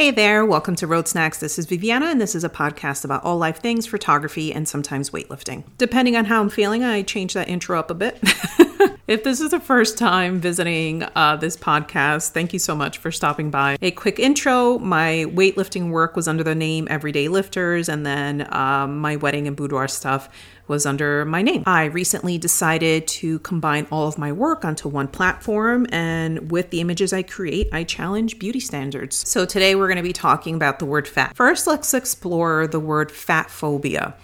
Hey there, welcome to Road Snacks. This is Viviana, and this is a podcast about all life things, photography, and sometimes weightlifting. Depending on how I'm feeling, I change that intro up a bit. if this is the first time visiting uh, this podcast, thank you so much for stopping by. A quick intro my weightlifting work was under the name Everyday Lifters, and then um, my wedding and boudoir stuff was under my name. I recently decided to combine all of my work onto one platform, and with the images I create, I challenge beauty standards. So today we're going to be talking about the word fat. First, let's explore the word fat phobia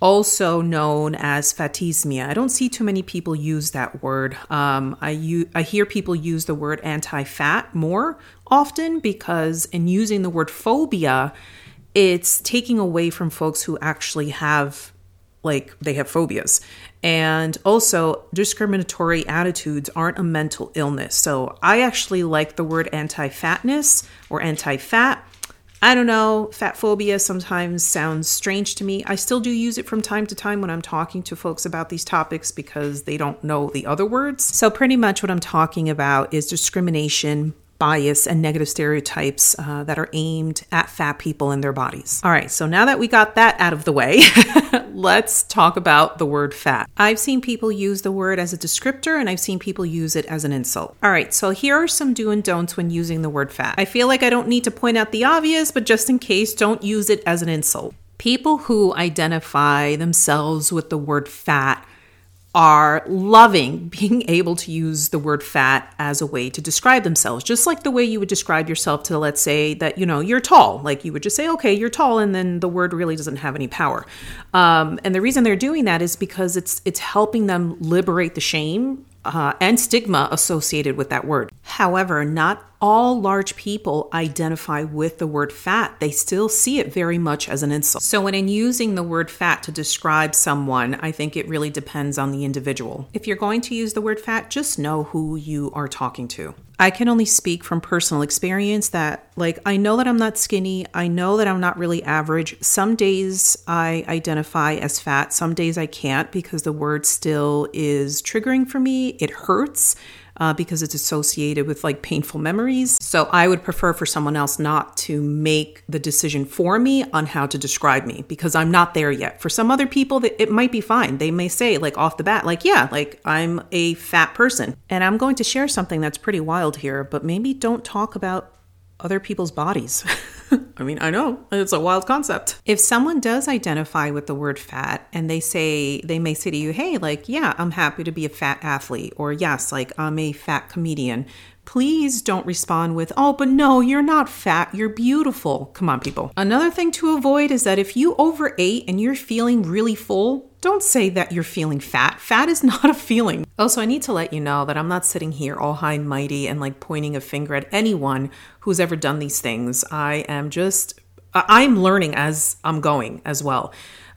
also known as fatismia. I don't see too many people use that word. Um, I, u- I hear people use the word anti fat more often because, in using the word phobia, it's taking away from folks who actually have like they have phobias. And also, discriminatory attitudes aren't a mental illness. So I actually like the word anti fatness or anti fat. I don't know, fat phobia sometimes sounds strange to me. I still do use it from time to time when I'm talking to folks about these topics because they don't know the other words. So, pretty much what I'm talking about is discrimination bias and negative stereotypes uh, that are aimed at fat people and their bodies. All right, so now that we got that out of the way, let's talk about the word fat. I've seen people use the word as a descriptor and I've seen people use it as an insult. All right, so here are some do and don'ts when using the word fat. I feel like I don't need to point out the obvious, but just in case, don't use it as an insult. People who identify themselves with the word fat are loving being able to use the word fat as a way to describe themselves just like the way you would describe yourself to let's say that you know you're tall like you would just say okay you're tall and then the word really doesn't have any power um, and the reason they're doing that is because it's it's helping them liberate the shame uh, and stigma associated with that word. However, not all large people identify with the word fat. They still see it very much as an insult. So, when in using the word fat to describe someone, I think it really depends on the individual. If you're going to use the word fat, just know who you are talking to. I can only speak from personal experience that, like, I know that I'm not skinny. I know that I'm not really average. Some days I identify as fat, some days I can't because the word still is triggering for me. It hurts uh, because it's associated with like painful memories. So I would prefer for someone else not to make the decision for me on how to describe me because I'm not there yet. For some other people, that it might be fine. They may say like off the bat, like, yeah, like I'm a fat person. And I'm going to share something that's pretty wild here, but maybe don't talk about other people's bodies. I mean, I know it's a wild concept. If someone does identify with the word fat and they say, they may say to you, hey, like, yeah, I'm happy to be a fat athlete, or yes, like, I'm a fat comedian, please don't respond with, oh, but no, you're not fat, you're beautiful. Come on, people. Another thing to avoid is that if you overate and you're feeling really full, don't say that you're feeling fat. Fat is not a feeling. Also, I need to let you know that I'm not sitting here all high and mighty and like pointing a finger at anyone who's ever done these things. I am just, I'm learning as I'm going as well.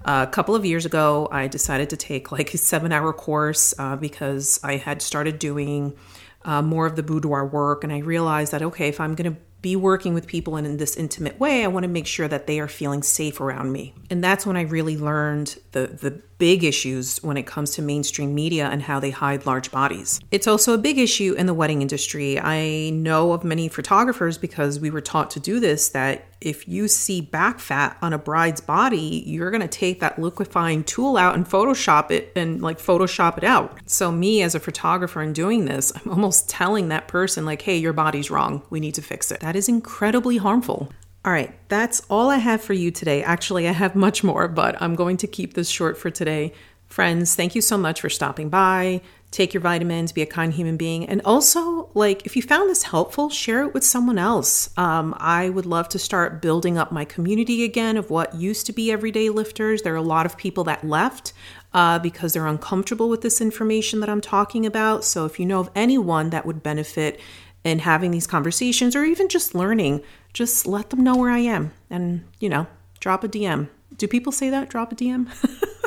A couple of years ago, I decided to take like a seven hour course uh, because I had started doing uh, more of the boudoir work. And I realized that, okay, if I'm going to be working with people in, in this intimate way, I want to make sure that they are feeling safe around me. And that's when I really learned the, the big issues when it comes to mainstream media and how they hide large bodies. It's also a big issue in the wedding industry. I know of many photographers because we were taught to do this that if you see back fat on a bride's body, you're going to take that liquefying tool out and Photoshop it and like Photoshop it out. So, me as a photographer in doing this, I'm almost telling that person, like, hey, your body's wrong. We need to fix it. That is incredibly harmful. All right, that's all I have for you today. Actually, I have much more, but I'm going to keep this short for today. Friends, thank you so much for stopping by. Take your vitamins, be a kind human being. And also, like, if you found this helpful, share it with someone else. Um, I would love to start building up my community again of what used to be everyday lifters. There are a lot of people that left uh, because they're uncomfortable with this information that I'm talking about. So if you know of anyone that would benefit in having these conversations or even just learning, just let them know where I am and, you know, drop a DM. Do people say that? Drop a DM?